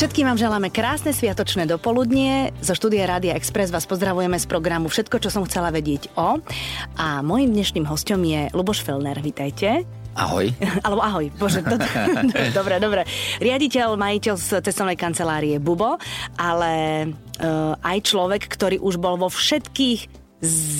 Všetkým vám želáme krásne sviatočné dopoludnie. Zo štúdia Rádia Express vás pozdravujeme z programu Všetko, čo som chcela vedieť o. A mojim dnešným hostom je Luboš Felner. Vítajte. Ahoj. Alebo ahoj, bože, to, dobre, dobre. Riaditeľ, majiteľ z cestovnej kancelárie Bubo, ale uh, aj človek, ktorý už bol vo všetkých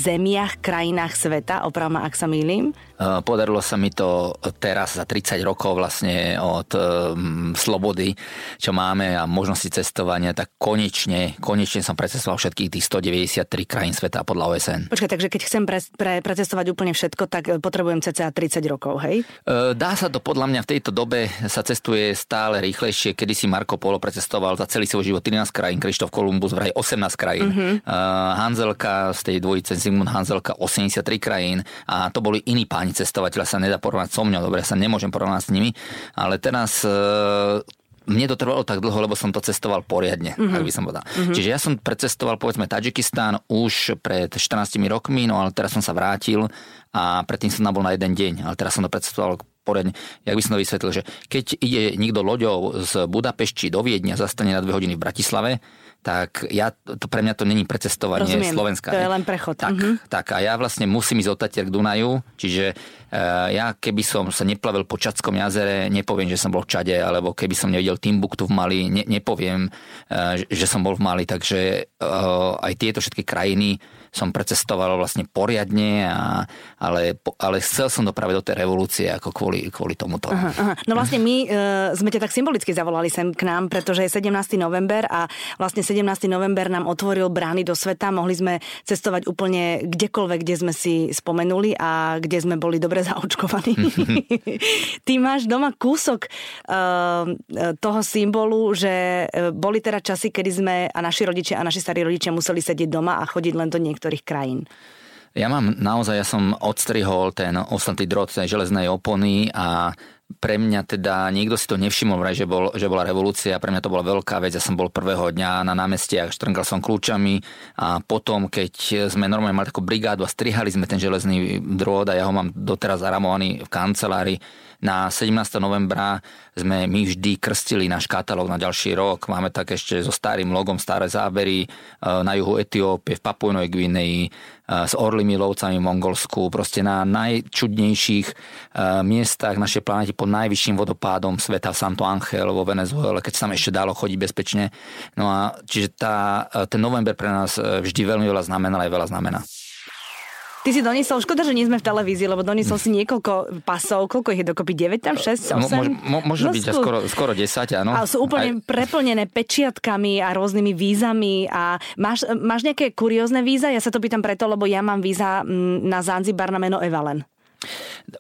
zemiach, krajinách sveta, opravma, ak sa mýlim. Eh, podarilo sa mi to teraz za 30 rokov vlastne od um, slobody, čo máme a možnosti cestovania, tak konečne, konečne som precestoval všetkých tých 193 krajín sveta podľa OSN. Počkaj, takže keď chcem pre, pre, precestovať úplne všetko, tak eh, potrebujem cca 30 rokov, hej? Dá sa to podľa mňa v tejto dobe sa cestuje stále rýchlejšie. Kedy si Marko Polo precestoval za celý svoj život 13 krajín, Krištof Kolumbus vraj 18 krajín. Uh-huh. Hanzelka z tej dvojice Zygmunt Hanzelka 83 krajín a to boli iní páni cestovateľa sa nedá porovnať so mňou, dobre, sa nemôžem porovnať s nimi, ale teraz e, mne to trvalo tak dlho, lebo som to cestoval poriadne, mm-hmm. ak by som povedal. Mm-hmm. Čiže ja som precestoval povedzme Tadžikistán už pred 14 rokmi, no ale teraz som sa vrátil a predtým som bol na jeden deň, ale teraz som to precestoval poriadne. Jak by som to vysvetlil, že keď ide niekto loďou z Budapešti do Viedňa, zastane na dve hodiny v Bratislave, tak ja, to pre mňa to není precestovanie Rozumiem, Slovenska. To je len prechod. Tak, uh-huh. tak a ja vlastne musím ísť od Tatier k Dunaju, čiže uh, ja keby som sa neplavil po Čadskom jazere, nepoviem, že som bol v Čade, alebo keby som nevidel Timbuktu v Mali, ne, nepoviem, uh, že som bol v Mali, takže uh, aj tieto všetky krajiny som precestoval vlastne poriadne, a, ale, ale chcel som to práve do tej revolúcie ako kvôli, kvôli tomuto. Aha, aha. No vlastne my e, sme ťa tak symbolicky zavolali sem k nám, pretože je 17. november a vlastne 17. november nám otvoril brány do sveta. Mohli sme cestovať úplne kdekoľvek, kde sme si spomenuli a kde sme boli dobre zaočkovaní. Ty máš doma kúsok e, toho symbolu, že e, boli teda časy, kedy sme a naši rodičia a naši starí rodičia museli sedieť doma a chodiť len do niektorých niektorých krajín? Ja mám naozaj, ja som odstrihol ten ostatný drôt tej železnej opony a pre mňa teda, niekto si to nevšimol, že, bol, že bola revolúcia, pre mňa to bola veľká vec, ja som bol prvého dňa na námestiach, štrngal som kľúčami a potom, keď sme normálne mali takú brigádu a strihali sme ten železný drôt a ja ho mám doteraz zaramovaný v kancelárii, na 17. novembra sme my vždy krstili náš katalóg na ďalší rok. Máme tak ešte so starým logom staré zábery e, na juhu Etiópie, v Papuinovej Gvineji, s orlými lovcami v Mongolsku, proste na najčudnejších e, miestach našej planety pod najvyšším vodopádom sveta Santo Angel vo Venezuele, keď sa tam ešte dalo chodiť bezpečne. No a čiže tá, ten november pre nás vždy veľmi veľa znamená, aj veľa znamená. Ty si doniesol, škoda, že nie sme v televízii, lebo doniesol si niekoľko pasov, koľko ich je dokopy? 9 tam, 6, 8? Mo, mo, možno no, byť skoro, skoro 10, áno. Ale sú úplne Aj... preplnené pečiatkami a rôznymi vízami a máš, máš nejaké kuriózne víza? Ja sa to pýtam preto, lebo ja mám víza mm, na Zanzibar na meno Evalen.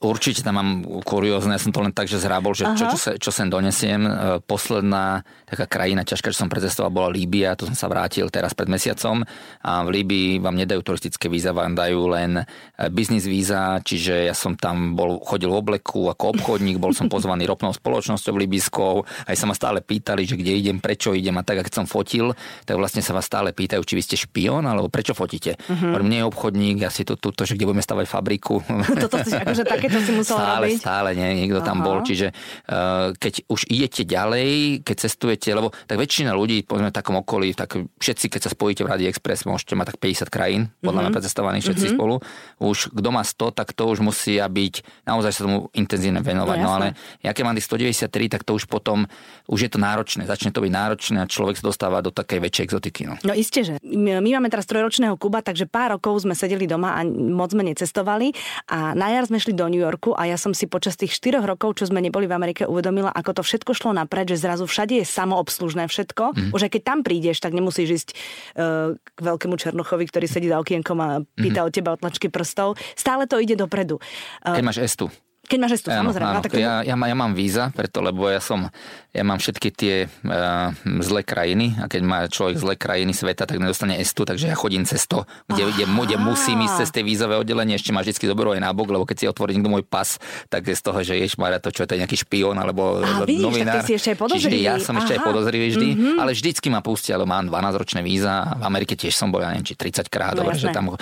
Určite tam mám kuriózne, ja som to len tak, že zrábol, že čo, čo, sa, čo sem donesiem. E, posledná taká krajina ťažká, čo som precestoval, bola Líbia, tu som sa vrátil teraz pred mesiacom a v Líbii vám nedajú turistické víza, vám dajú len e, biznis víza, čiže ja som tam bol, chodil v obleku ako obchodník, bol som pozvaný ropnou spoločnosťou libyskou, aj sa ma stále pýtali, že kde idem, prečo idem a tak, keď som fotil, tak vlastne sa vás stále pýtajú, či vy ste špion, alebo prečo fotíte. Uh-huh. Nie je obchodník, ja si to, že kde budeme stavať fabriku. Toto si akože takéto si musel stále, robiť? Stále, nie, niekto Aha. tam bol. Čiže uh, keď už idete ďalej, keď cestujete, lebo tak väčšina ľudí, povedzme v takom okolí, tak všetci, keď sa spojíte v Radi Express, môžete mať tak 50 krajín, podľa mm-hmm. mňa precestovaných všetci mm-hmm. spolu. Už kto má 100, tak to už musia byť, naozaj sa tomu intenzívne venovať. No, no ale ja keď mám tých 193, tak to už potom, už je to náročné, začne to byť náročné a človek sa dostáva do takej väčšej exotiky. No, no isté, že my máme teraz trojročného Kuba, takže pár rokov sme sedeli doma a moc sme necestovali a na jar sme šli do New Yorku a ja som si počas tých 4 rokov, čo sme neboli v Amerike, uvedomila, ako to všetko šlo napred, že zrazu všade je samoobslužné všetko. Mm-hmm. Už aj keď tam prídeš, tak nemusíš ísť uh, k veľkému Černochovi, ktorý sedí za okienkom a pýta mm-hmm. od teba otlačky prstov. Stále to ide dopredu. Uh, keď máš estu. Keď máš estu, samozrejme. Áno, tak... ja, ja, ja mám víza, preto, lebo ja som, ja mám všetky tie uh, zlé krajiny a keď má človek zlé krajiny sveta, tak nedostane estu, takže ja chodím cez to, kde, kde, kde musím ísť cez tie vízové oddelenie, ešte ma vždy zoberú aj nábok, lebo keď si otvorí niekto môj pas, tak je z toho, že ješ Maria, to čo je to nejaký špión alebo Aha, vidíš, novinár. Tak si ešte aj podozrivý. Čiže ja som Aha. ešte aj podozrivý vždy, mm-hmm. ale vždycky ma pustia, lebo mám 12-ročné víza. V Amerike tiež som bol, ja neviem, či 30 krát, no, dobre, že tam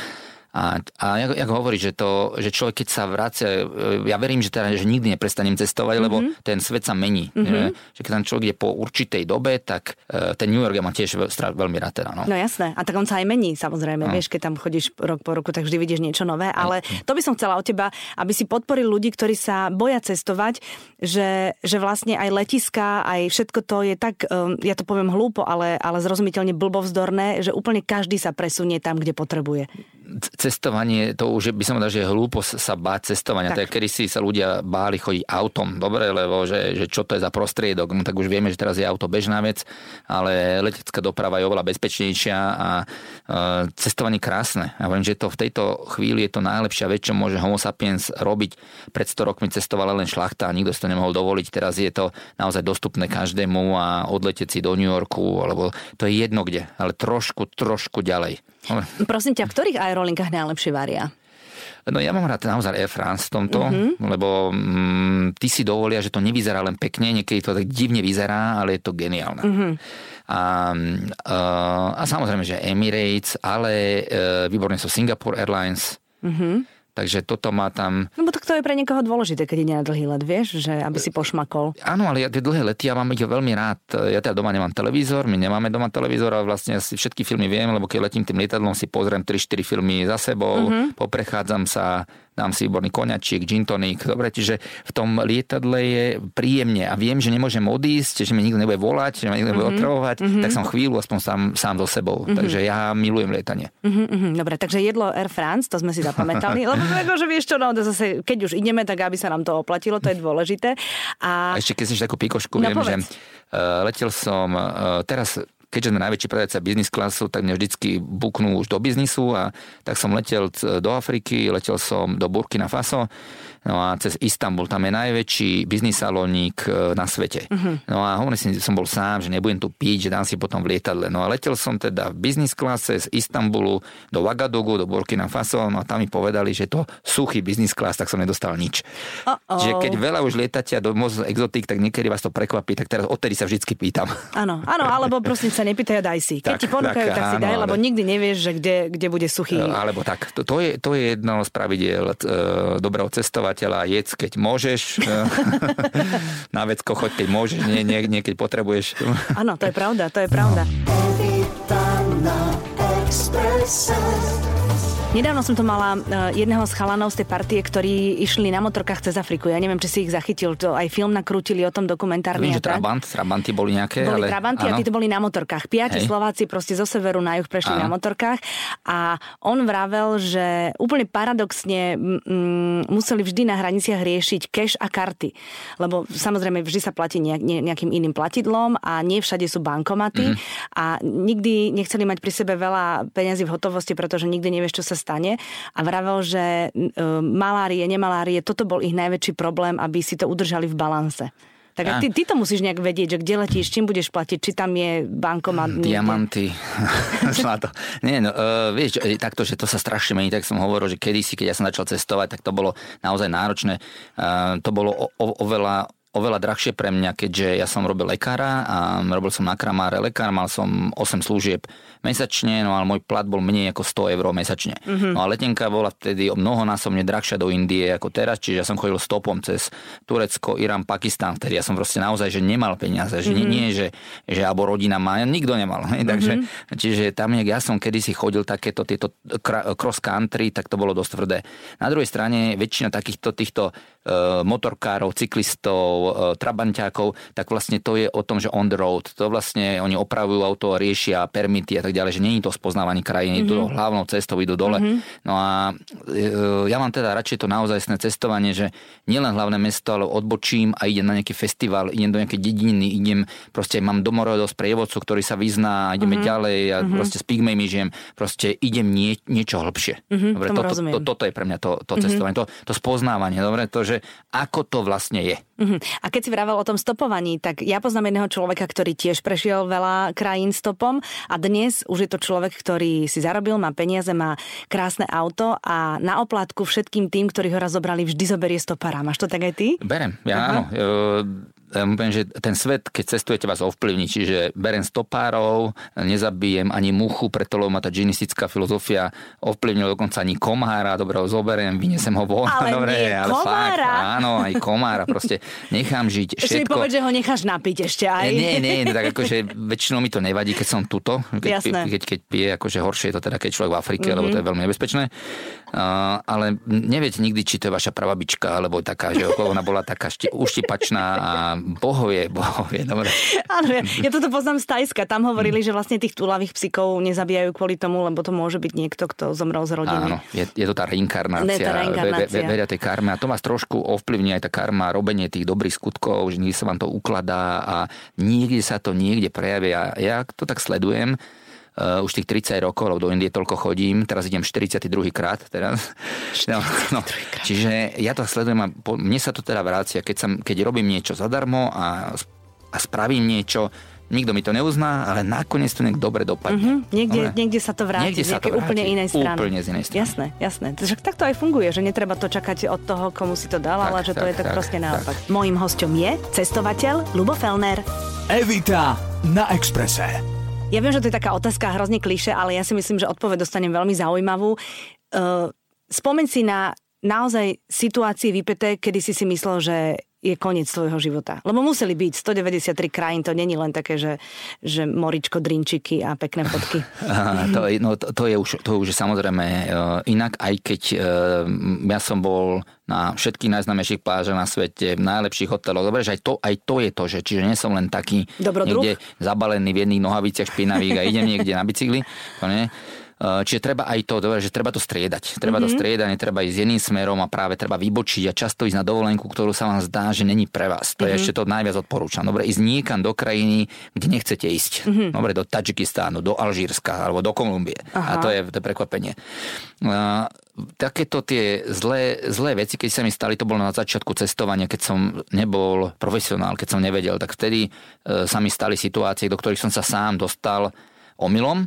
A, a jak, jak hovorí, že, to, že človek, keď sa vracia, ja verím, že, teda, že nikdy neprestanem cestovať, mm-hmm. lebo mhm. ten svet sa mení. Mm-hmm. Že, že keď tam človek je po určitej dobe, tak uh, ten New York ja mám tiež veľmi rád teda. No. no jasné, a tak on sa aj mení samozrejme, no. vieš, keď tam chodíš rok po roku, tak vždy vidíš niečo nové, ale to by som chcela od teba, aby si podporil ľudí, ktorí sa boja cestovať, že, že vlastne aj letiska, aj všetko to je tak, um, ja to poviem hlúpo, ale, ale zrozumiteľne blbovzdorné, že úplne každý sa presunie tam, kde potrebuje cestovanie, to už by som povedal, že je hlúpo sa báť cestovania. Tak. kedy si sa ľudia báli chodiť autom, dobre, lebo že, že čo to je za prostriedok, no tak už vieme, že teraz je auto bežná vec, ale letecká doprava je oveľa bezpečnejšia a e, cestovanie krásne. Ja viem, že to v tejto chvíli je to najlepšia vec, čo môže Homo sapiens robiť. Pred 100 rokmi cestovala len šlachta a nikto si to nemohol dovoliť. Teraz je to naozaj dostupné každému a odletieť si do New Yorku, alebo to je jedno kde, ale trošku, trošku ďalej. Prosím ťa, v ktorých aerolinkách najlepšie varia? No ja mám rád naozaj Air France v tomto, mm-hmm. lebo mm, ty si dovolia, že to nevyzerá len pekne, niekedy to tak divne vyzerá, ale je to geniálne. Mm-hmm. A, a, a samozrejme, že Emirates, ale e, výborne sú Singapore Airlines. Mm-hmm Takže toto má tam... No bo tak to je pre niekoho dôležité, keď ide na dlhý let, vieš, že aby si pošmakol. Áno, ale ja tie dlhé lety ja mám ich veľmi rád. Ja teda doma nemám televízor, my nemáme doma televízor a vlastne si všetky filmy viem, lebo keď letím tým lietadlom si pozriem 3-4 filmy za sebou, uh-huh. poprechádzam sa, dám si výborný koňačík, gin tonic, dobre, čiže v tom lietadle je príjemne a viem, že nemôžem odísť, že mi nikto nebude volať, že ma nikto nebude mm-hmm. otravovať, mm-hmm. tak som chvíľu aspoň sám, sám so sebou. Mm-hmm. Takže ja milujem lietanie. Mm-hmm. Dobre, takže jedlo Air France, to sme si zapamätali, lebo že vieš čo, no, zase, keď už ideme, tak aby sa nám to oplatilo, to je dôležité. A, a ešte keď si takú pikošku, no, viem, povedz. že uh, letel som uh, teraz keďže sme najväčší predajca biznis klasu, tak mňa vždycky buknú už do biznisu a tak som letel do Afriky, letel som do Burkina Faso No a cez Istanbul, tam je najväčší biznis salónik e, na svete. Uh-huh. No a hovorím si, som bol sám, že nebudem tu piť, že dám si potom v lietadle. No a letel som teda v biznis klase z Istanbulu do Wagadugu, do Burkina Faso, no a tam mi povedali, že to suchý biznis klas, tak som nedostal nič. Uh-oh. Čiže keď veľa už lietate a do moc exotík, tak niekedy vás to prekvapí, tak teraz odtedy sa vždycky pýtam. Áno, áno, alebo prosím sa nepýtaj, daj si. Keď tak, ti ponúkajú, tak, tak si daj, áno, lebo ale... nikdy nevieš, že kde, kde bude suchý. Alebo tak, to, to, je, to je jedno z pravidiel uh, dobrého cestovania cestovateľa, jedz keď môžeš, na vecko choď keď môžeš, nie, nie, nie keď potrebuješ. Áno, to je pravda, to je pravda. Nedávno som to mala uh, jedného z chalanov z tej partie, ktorí išli na motorkách cez Afriku. Ja neviem, či si ich zachytil. To aj film nakrútili o tom dokumentárne. Viem, že Trabant, Trabanty boli nejaké. Boli ale... Trabanty áno. a títo boli na motorkách. Piati Hej. Slováci proste zo severu na juh prešli áno. na motorkách a on vravel, že úplne paradoxne mm, museli vždy na hraniciach riešiť cash a karty. Lebo samozrejme vždy sa platí nejak, nejakým iným platidlom a nie všade sú bankomaty mm-hmm. a nikdy nechceli mať pri sebe veľa peniazy v hotovosti, pretože nikdy nevieš, čo sa stane a vravel, že e, malárie, nemalárie, toto bol ich najväčší problém, aby si to udržali v balanse. Tak a ty, ty to musíš nejak vedieť, že kde letíš, čím budeš platiť, či tam je bankomat. Diamanty. to. Nie, no, uh, vieš, takto, že to sa strašne mení, tak som hovoril, že kedysi, keď ja som začal cestovať, tak to bolo naozaj náročné. Uh, to bolo o, o, oveľa oveľa drahšie pre mňa, keďže ja som robil lekára a robil som na kramáre lekár, mal som 8 služieb mesačne, no ale môj plat bol menej ako 100 eur mesačne. Mm-hmm. No a letenka bola vtedy o mnohonásobne drahšia do Indie ako teraz, čiže ja som chodil stopom cez Turecko, Irán, Pakistán, vtedy ja som proste naozaj, že nemal peniaze, že mm-hmm. nie, že, že alebo rodina má, nikto nemal. Hej, takže, mm-hmm. čiže tam, jak ja som kedysi chodil takéto tieto cross country, tak to bolo dosť tvrdé. Na druhej strane väčšina takýchto týchto motorkárov, cyklistov, uh, trabanťákov, tak vlastne to je o tom, že on the road. To vlastne oni opravujú auto, riešia permity a tak ďalej, že není to spoznávanie krajiny, mm-hmm. to hlavnou cestou idú dole. Mm-hmm. No a e, ja mám teda radšej to naozajstné cestovanie, že nielen hlavné mesto, ale odbočím a idem na nejaký festival, idem do nejakej dediny, idem, proste mám domorodosť prievodcu, ktorý sa vyzná, ideme mm-hmm. ďalej a mm-hmm. proste s pygmejmi žijem, proste idem nie, niečo hlbšie. Mm-hmm, dobre, to, to, to, toto je pre mňa to, to mm-hmm. cestovanie, to, to spoznávanie, dobre, to, že ako to vlastne je. Mm-hmm. A keď si vravel o tom stopovaní, tak ja poznám jedného človeka, ktorý tiež prešiel veľa krajín stopom a dnes už je to človek, ktorý si zarobil, má peniaze, má krásne auto a na oplatku všetkým tým, ktorí ho raz zobrali, vždy zoberie stopara. Máš to tak aj ty? Berem, ja uh-huh. áno. Ja poviem, že ten svet, keď cestujete, vás ovplyvní. Čiže berem stopárov, nezabijem ani muchu, preto lebo ma tá džinistická filozofia ovplyvnila dokonca ani komára, dobre ho zoberiem, vynesem ho von. Ale dobre, nie, ale komára. fakt, áno, aj komára, proste nechám žiť Ešte mi všetko. povedz, že ho necháš napiť ešte aj. Nie, nie, nie, tak akože väčšinou mi to nevadí, keď som tuto, keď, Jasné. keď, keď pije, akože horšie je to teda, keď človek v Afrike, mm-hmm. lebo to je veľmi nebezpečné. Uh, ale neviete nikdy, či to je vaša pravabička, alebo taká, že ona bola taká šti, uštipačná a bohovie, bohovie, dobre. Áno, ja, ja toto poznám z Tajska. Tam hovorili, že vlastne tých túlavých psíkov nezabíjajú kvôli tomu, lebo to môže byť niekto, kto zomrel z rodiny. Áno, je, je to tá reinkarnácia. Je tá reinkarnácia. Ve, ve, veria tej karme a to vás trošku ovplyvní aj tá karma, robenie tých dobrých skutkov, že niekde sa vám to ukladá a niekde sa to niekde prejaví. A ja to tak sledujem, uh, už tých 30 rokov, lebo do Indie toľko chodím, teraz idem 42. krát. Teraz. No, no, čiže ja to sledujem a po, mne sa to teda vrácia, keď, sam, keď robím niečo zadarmo a, a spravím niečo, nikto mi to neuzná, ale nakoniec to nejak dobre dopadne. Mhm, niekde, Dobre. niekde sa to vráti Niekde sa to nejakej úplne vráti. inej strany. Úplne z inej strany. Jasné, jasné. Takže tak to aj funguje, že netreba to čakať od toho, komu si to dal, Tak, ale že to tak, je tak, tak, proste tak. naopak. Mojím hosťom je cestovateľ Lubo Felner. Evita na Exprese. Ja viem, že to je taká otázka hrozne kliše, ale ja si myslím, že odpoveď dostanem veľmi zaujímavú. Uh, spomeň si na naozaj situácie vypeté, kedy si si myslel, že je koniec tvojho života. Lebo museli byť 193 krajín, to není len také, že, že moričko, drinčiky a pekné fotky. To, je- no, to, to, je už, to je už samozrejme uh, inak, aj keď uh, ja som bol na všetkých najznámejších plážach na svete, v najlepších hoteloch. Dobre, že aj to, aj to je to, že čiže nie som len taký Dobrodruh? niekde zabalený v jedných nohaviciach špinavých a idem niekde na bicykli. To nie. Uh, Čiže treba aj to, dobre, že treba to striedať. Treba mm-hmm. to striedať, netreba ísť jedným smerom a práve treba vybočiť a často ísť na dovolenku, ktorú sa vám zdá, že není pre vás. To mm-hmm. je ešte to najviac odporúčam. Dobre, ísť niekam do krajiny, kde nechcete ísť. Mm-hmm. Dobre, do Tadžikistánu, do Alžírska alebo do Kolumbie. Aha. A to je, to je prekvapenie. Uh, takéto tie zlé, zlé veci, keď sa mi stali, to bolo na začiatku cestovania, keď som nebol profesionál, keď som nevedel, tak vtedy uh, sa mi stali situácie, do ktorých som sa sám dostal omylom.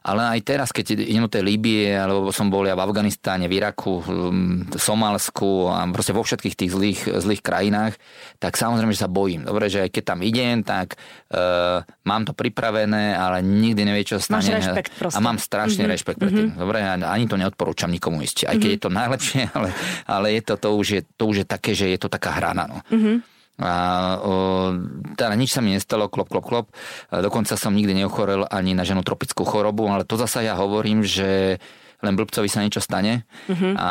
Ale aj teraz, keď idem do tej Líbie, alebo som bol ja v Afganistáne, v Iraku, v Somálsku a proste vo všetkých tých zlých, zlých krajinách, tak samozrejme, že sa bojím. Dobre, že aj keď tam idem, tak uh, mám to pripravené, ale nikdy nevie, čo sa Máš stane. rešpekt proste. A mám strašný mm-hmm. rešpekt pred tým. Dobre, a ani to neodporúčam nikomu ísť. Aj keď mm-hmm. je to najlepšie, ale, ale je to, to, už je, to už je také, že je to taká hrana. No. Mm-hmm. A o, teda nič sa mi nestalo, klop, klop, klop. Dokonca som nikdy neochorel ani na ženú tropickú chorobu, ale to zasa ja hovorím, že len blbcovi sa niečo stane uh-huh. a, a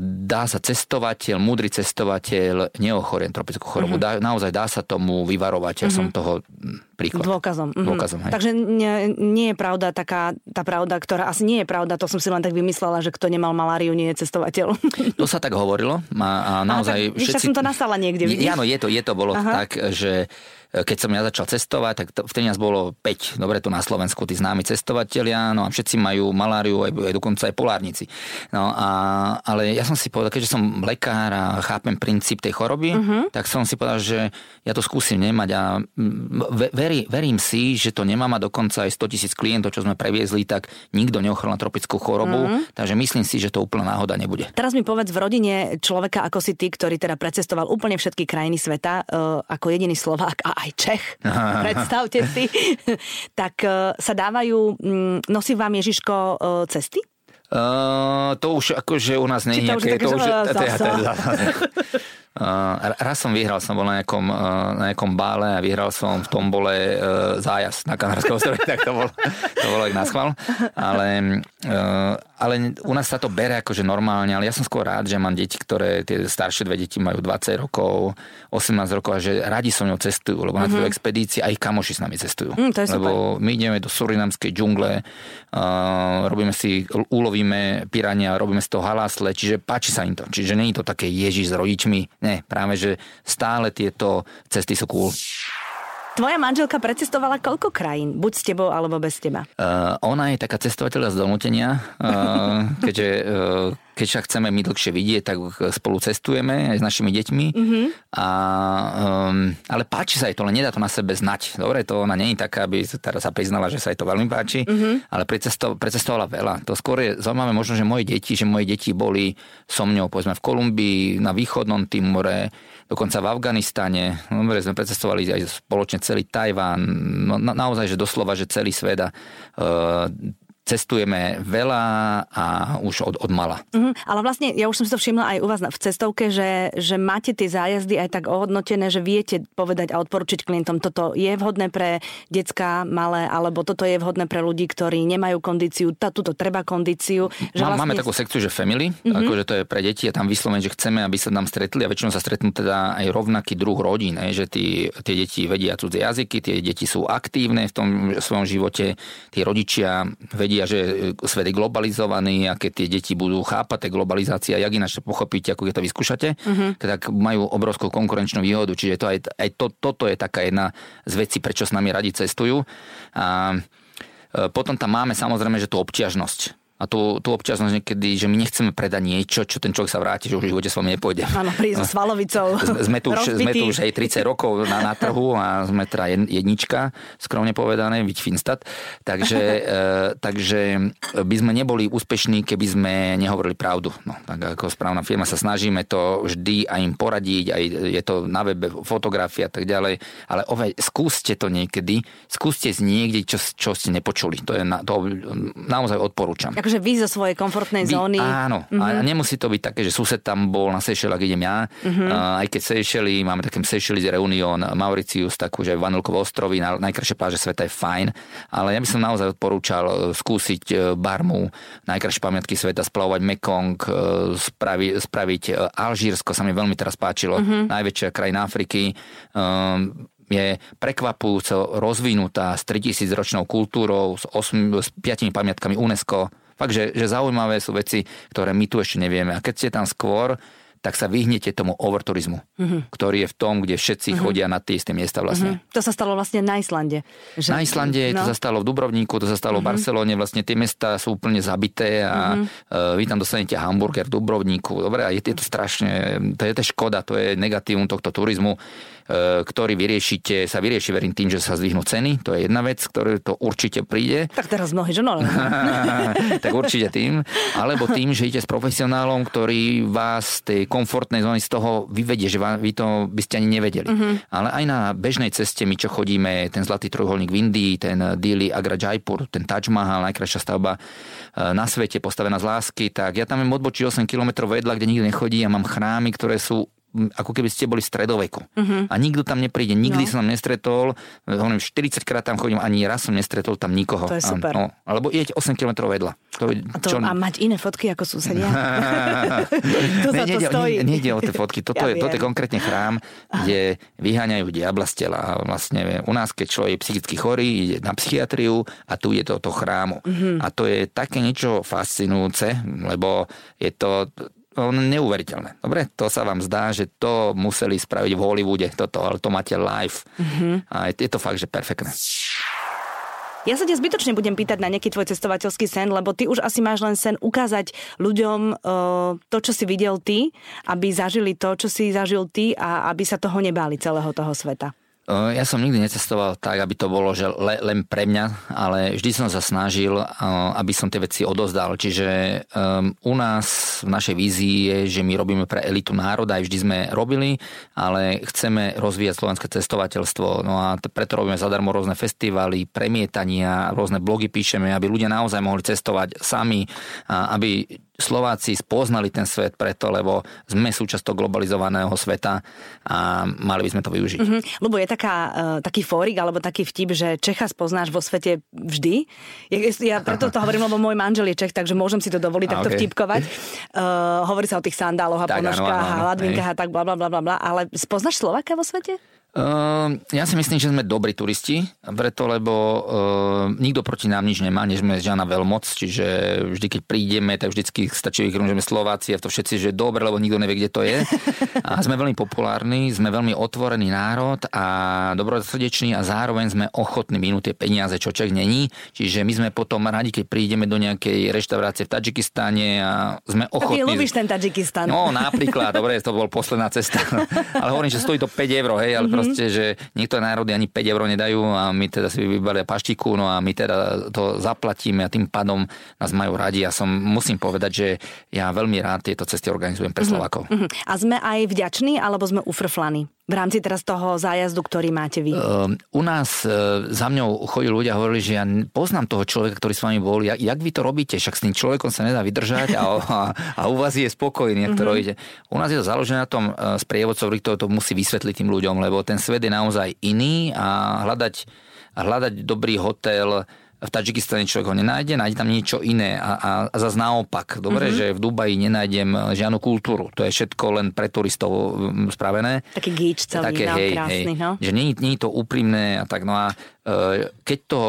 dá sa cestovateľ, múdry cestovateľ neochorien tropickú chorobu. Uh-huh. Dá, naozaj dá sa tomu vyvarovať. Ja uh-huh. som toho mm, príklad. Dôkazom. Mhm. Dôkazom, hej. Takže nie, nie je pravda taká tá pravda, ktorá asi nie je pravda, to som si len tak vymyslela, že kto nemal maláriu, nie je cestovateľ. To sa tak hovorilo a, a naozaj tak, všetci... som to nasala niekde, vidíš? Áno, je to, je to bolo Aha. tak, že keď som ja začal cestovať, tak to, vtedy nás bolo 5, dobre, tu na Slovensku, tí známi cestovatelia, no a všetci majú maláriu, aj, aj dokonca aj polárnici. No a, ale ja som si povedal, keďže som lekár a chápem princíp tej choroby, uh-huh. tak som si povedal, že ja to skúsim nemať a ve, veri, verím si, že to nemám a dokonca aj 100 tisíc klientov, čo sme previezli, tak nikto neochorel na tropickú chorobu, uh-huh. takže myslím si, že to úplná náhoda nebude. Teraz mi povedz v rodine človeka ako si ty, ktorý teda precestoval úplne všetky krajiny sveta, uh, ako jediný Slovák a aj Čech, predstavte si, tak uh, sa dávajú, um, nosí vám Ježiško uh, cesty? Uh, to už akože u nás nie je nejaké... To už, to už, Uh, raz som vyhral, som bol na nejakom, uh, na nejakom bále a vyhral som v tombole uh, zájazd na Kanárskom ostrove, tak to bolo, to bolo aj na schvál. Ale, uh, ale u nás sa to bere akože normálne, ale ja som skôr rád, že mám deti, ktoré, tie staršie dve deti majú 20 rokov, 18 rokov a že radi so mnou cestujú, lebo mm-hmm. na tejto expedícii aj kamoši s nami cestujú. Mm, to je lebo my ideme do surinamskej džungle, uh, robíme si, ulovíme pirania, robíme z toho halásle, čiže páči sa im to. Čiže nie je to také ježi s rodičmi, ne, práve, že stále tieto cesty sú cool. Tvoja manželka precestovala koľko krajín? Buď s tebou, alebo bez teba? Uh, ona je taká cestovateľa z donútenia, uh, keďže uh, keď sa chceme my dlhšie vidieť, tak spolu cestujeme aj s našimi deťmi. Mm-hmm. A, um, ale páči sa jej to, len nedá to na sebe znať. Dobre, to ona nie je taká, aby teraz sa priznala, že sa jej to veľmi páči, mm-hmm. ale precesto, precestovala veľa. To skôr je zaujímavé možno, že moje deti, že moje deti boli so mňou, povedzme, v Kolumbii, na východnom Timore, dokonca v Afganistane. Dobre, sme precestovali aj spoločne celý Tajván. No, na, naozaj, že doslova, že celý svet a uh, cestujeme veľa a už od, od mala. Uh-huh. Ale vlastne, ja už som si to všimla aj u vás v cestovke, že, že máte tie zájazdy aj tak ohodnotené, že viete povedať a odporučiť klientom, toto je vhodné pre decka malé, alebo toto je vhodné pre ľudí, ktorí nemajú kondíciu, tá, tuto treba kondíciu. Že vlastne... Máme takú sekciu, že family, uh-huh. akože to je pre deti a tam vyslovene, že chceme, aby sa nám stretli a väčšinou sa stretnú teda aj rovnaký druh rodín, že tí, tie deti vedia cudzie jazyky, tie deti sú aktívne v tom svojom živote, tí rodičia vedia vedia, že e, svet je globalizovaný a keď tie deti budú chápať tej globalizácie, jak ináč to pochopíte, ako je to vyskúšate, uh-huh. tak majú obrovskú konkurenčnú výhodu. Čiže to aj, aj to, toto je taká jedna z vecí, prečo s nami radi cestujú. A e, potom tam máme samozrejme, že tú obťažnosť a tú, tú občasnosť niekedy, že my nechceme predať niečo, čo ten človek sa vráti, že už v živote s vami nepôjde. Áno, prísť s valovicou. Sme tu, už, sme tu už aj 30 rokov na, na trhu a sme teda jednička, skromne povedané, byť Finstat. Takže, e, takže by sme neboli úspešní, keby sme nehovorili pravdu. No, tak ako správna firma sa snažíme to vždy aj im poradiť, aj je to na webe fotografia a tak ďalej, ale ove, skúste to niekedy, skúste z niekde, čo, čo ste nepočuli. To, je na, to naozaj odporúčam. Akože vy zo svojej komfortnej vy, zóny. Áno, uh-huh. a mhm. nemusí to byť také, že sused tam bol na Seychelles, idem ja. Uh, aj keď Seychelles, máme taký Seychelles Reunion, Mauritius, takú, že Vanilkové ostrovy, na, najkrajšie pláže sveta je fajn, ale ja by som naozaj odporúčal uh, skúsiť uh, Barmu, najkrajšie pamiatky sveta, splavovať Mekong, uh, spravi, spraviť Alžírsko, sa mi veľmi teraz páčilo, uh-huh. najväčšia krajina Afriky. Um, je prekvapujúco rozvinutá s 3000 ročnou kultúrou, s, 8, s 5 pamiatkami UNESCO, Fakt, že, že zaujímavé sú veci, ktoré my tu ešte nevieme. A keď ste tam skôr, tak sa vyhnete tomu overturizmu, mm-hmm. ktorý je v tom, kde všetci mm-hmm. chodia na tie isté miesta vlastne. Mm-hmm. To sa stalo vlastne na Islande. Že... Na Islande, no. to sa stalo v Dubrovníku, to sa stalo mm-hmm. v mhm. Barcelone, vlastne tie mesta sú úplne zabité a mm-hmm. uh, vy tam dostanete hamburger v Dubrovníku. Dobre, a je, je to strašne, to je to škoda, to je negatívum tohto turizmu. E, ktorý vyriešite, sa vyrieši, verím tým, že sa zdvihnú ceny. To je jedna vec, ktorú to určite príde. Tak teraz mnohí, že no. tak určite tým. Alebo tým, že idete s profesionálom, ktorý vás tej komfortnej zóny z toho vyvedie, že vy to by ste ani nevedeli. Uh-huh. Ale aj na bežnej ceste, my čo chodíme, ten zlatý trojuholník v Indii, ten Dili Agra Jaipur, ten Taj Mahal, najkrajšia stavba e, na svete, postavená z lásky, tak ja tam odbočí 8 km vedľa, kde nikto nechodí a mám chrámy, ktoré sú ako keby ste boli stredoveku. Uh-huh. A nikto tam nepríde, nikdy no. som tam nestretol, hovorím, 40 krát tam chodím, ani raz som nestretol tam nikoho. To je super. No, alebo idete 8 km vedľa. To, a, to, čo... a mať iné fotky ako susedia? to za to stojí. Nejde o tie fotky, toto, ja je, toto je konkrétne chrám, kde vyháňajú diabla z tela. A vlastne u nás, keď človek je psychicky chorý, ide na psychiatriu a tu je to to chrámu. Uh-huh. A to je také niečo fascinujúce, lebo je to neuveriteľné. Dobre, to sa vám zdá, že to museli spraviť v Hollywoode, toto, ale to máte live. Mm-hmm. A je to fakt, že perfektné. Ja sa ťa zbytočne budem pýtať na nejaký tvoj cestovateľský sen, lebo ty už asi máš len sen ukázať ľuďom uh, to, čo si videl ty, aby zažili to, čo si zažil ty a aby sa toho nebáli celého toho sveta. Ja som nikdy necestoval tak, aby to bolo že le, len pre mňa, ale vždy som sa snažil, aby som tie veci odozdal. Čiže um, u nás v našej vízii je, že my robíme pre elitu národa, aj vždy sme robili, ale chceme rozvíjať slovenské cestovateľstvo. No a preto robíme zadarmo rôzne festivaly, premietania, rôzne blogy píšeme, aby ľudia naozaj mohli cestovať sami, aby Slováci spoznali ten svet preto, lebo sme súčasťou globalizovaného sveta a mali by sme to využiť. Mm-hmm. Lebo je taká, uh, taký fórik alebo taký vtip, že Čecha spoznáš vo svete vždy. Ja, ja preto to hovorím, lebo môj manžel je Čech, takže môžem si to dovoliť takto okay. vtipkovať. Uh, hovorí sa o tých sandáloch a ponožkách a ladvinkách a tak bla bla bla bla, ale spoznáš Slováka vo svete? Uh, ja si myslím, že sme dobrí turisti, preto lebo uh, nikto proti nám nič nemá, než sme žiadna veľmoc, čiže vždy, keď prídeme, tak vždycky stačí vykrúť, že sme Slováci a to všetci, že dobre, lebo nikto nevie, kde to je. A sme veľmi populárni, sme veľmi otvorený národ a dobrosrdečný a zároveň sme ochotní minúť tie peniaze, čo čak není. Čiže my sme potom radi, keď prídeme do nejakej reštaurácie v Tadžikistáne a sme ochotní... Ty ľubíš ten Tadžikistán. No, napríklad, dobre, to bol posledná cesta. ale hovorím, že stojí to 5 eur, hej, ale mm-hmm proste, že niektoré národy ani 5 eur nedajú a my teda si vybalia paštiku, no a my teda to zaplatíme a tým pádom nás majú radi. Ja som, musím povedať, že ja veľmi rád tieto cesty organizujem pre mhm, Slovakov. Uh-huh. A sme aj vďační, alebo sme ufrflaní? V rámci teraz toho zájazdu, ktorý máte vy? Uh, u nás uh, za mňou chodí ľudia a hovorili, že ja poznám toho človeka, ktorý s vami bol. Jak, jak vy to robíte? Však s tým človekom sa nedá vydržať a, a, a u vás je spokojný, ak to mm-hmm. U nás je to založené na tom uh, sprievodcov, ktorý to musí vysvetliť tým ľuďom, lebo ten svet je naozaj iný a hľadať, hľadať dobrý hotel, v Tadžikistane človek ho nenájde, nájde tam niečo iné a, a, a zase naopak. Dobre, mm-hmm. že v Dubaji nenájdem žiadnu kultúru. To je všetko len pre turistov spravené. Taký gíč celý, Také, no, hej, krásny, hej, no. Že nie, nie je to úprimné a tak. No a e, keď to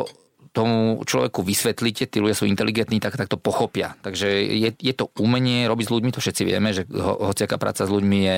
tomu človeku vysvetlíte, tí ľudia sú inteligentní, tak, tak to pochopia. Takže je, je to umenie robiť s ľuďmi, to všetci vieme, že ho, hociaká práca s ľuďmi je,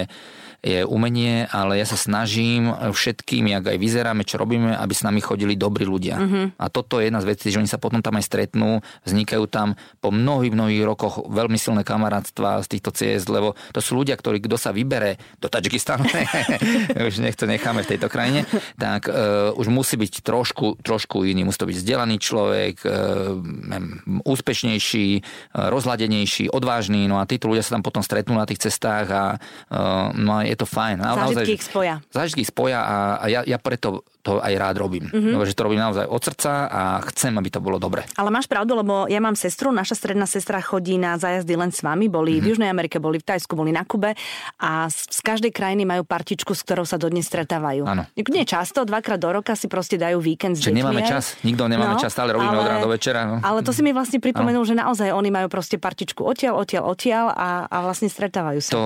je umenie, ale ja sa snažím všetkým, jak aj vyzeráme, čo robíme, aby s nami chodili dobrí ľudia. Uh-huh. A toto je jedna z vecí, že oni sa potom tam aj stretnú, vznikajú tam po mnohých, mnohých rokoch veľmi silné kamarátstva z týchto ciest, lebo to sú ľudia, ktorí, kto sa vybere do Tadžikistanu, už nech to necháme v tejto krajine, tak uh, už musí byť trošku, trošku iný, musí to byť vzdelaný človek, uh, úspešnejší, uh, rozladenejší, odvážny, no a títo ľudia sa tam potom stretnú na tých cestách a, uh, no a je to fajn. Zážitky ich spoja. Zážitky ich spoja a, a ja, ja preto to aj rád robím. Mm-hmm. Lebo, že to robím naozaj od srdca a chcem, aby to bolo dobre. Ale máš pravdu, lebo ja mám sestru, naša stredná sestra chodí na zájazdy len s vami, boli mm-hmm. v Južnej Amerike, boli v Tajsku, boli na Kube a z, z každej krajiny majú partičku, s ktorou sa dodnes stretávajú. Áno. Nie často, dvakrát do roka si proste dajú víkend s deťmi. nemáme čas, nikto nemáme no, čas, stále robíme ale, od rána do večera. No. Ale to si mi vlastne pripomenul, ano. že naozaj oni majú proste partičku odtiaľ, odtiaľ, odtiaľ a, a vlastne stretávajú sa. To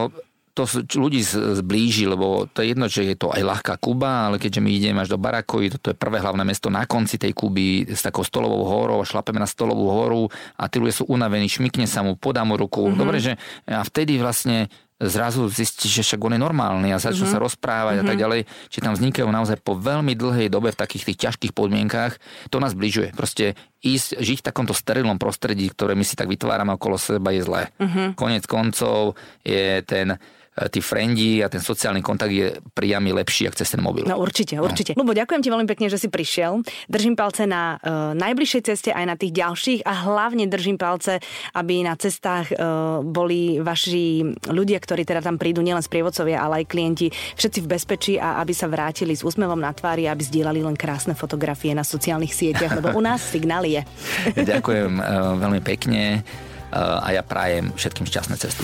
to ľudí zblíži, lebo to je jedno, že je to aj ľahká Kuba, ale keďže my ideme až do Barakoji, toto je prvé hlavné mesto na konci tej Kuby s takou stolovou horou a šlapeme na stolovú horu a tí ľudia sú unavení, šmikne sa mu, podá mu ruku. Mm-hmm. Dobre, že a vtedy vlastne zrazu zistí, že však on je normálny a začnú mm-hmm. sa rozprávať mm-hmm. a tak mhm. ďalej. Čiže tam vznikajú naozaj po veľmi dlhej dobe v takých tých ťažkých podmienkách. To nás bližuje. Proste ísť, žiť v takomto sterilnom prostredí, ktoré my si tak vytvárame okolo seba je zlé. Mm-hmm. Konec koncov je ten tí frendi a ten sociálny kontakt je priamy lepší, ako cez ten mobil. No určite, no. určite. No. Lubo, ďakujem ti veľmi pekne, že si prišiel. Držím palce na uh, najbližšej ceste aj na tých ďalších a hlavne držím palce, aby na cestách uh, boli vaši ľudia, ktorí teda tam prídu, nielen sprievodcovia, ale aj klienti, všetci v bezpečí a aby sa vrátili s úsmevom na tvári, aby zdieľali len krásne fotografie na sociálnych sieťach, lebo u nás signál je. ďakujem uh, veľmi pekne a ja prajem všetkým šťastné cesty.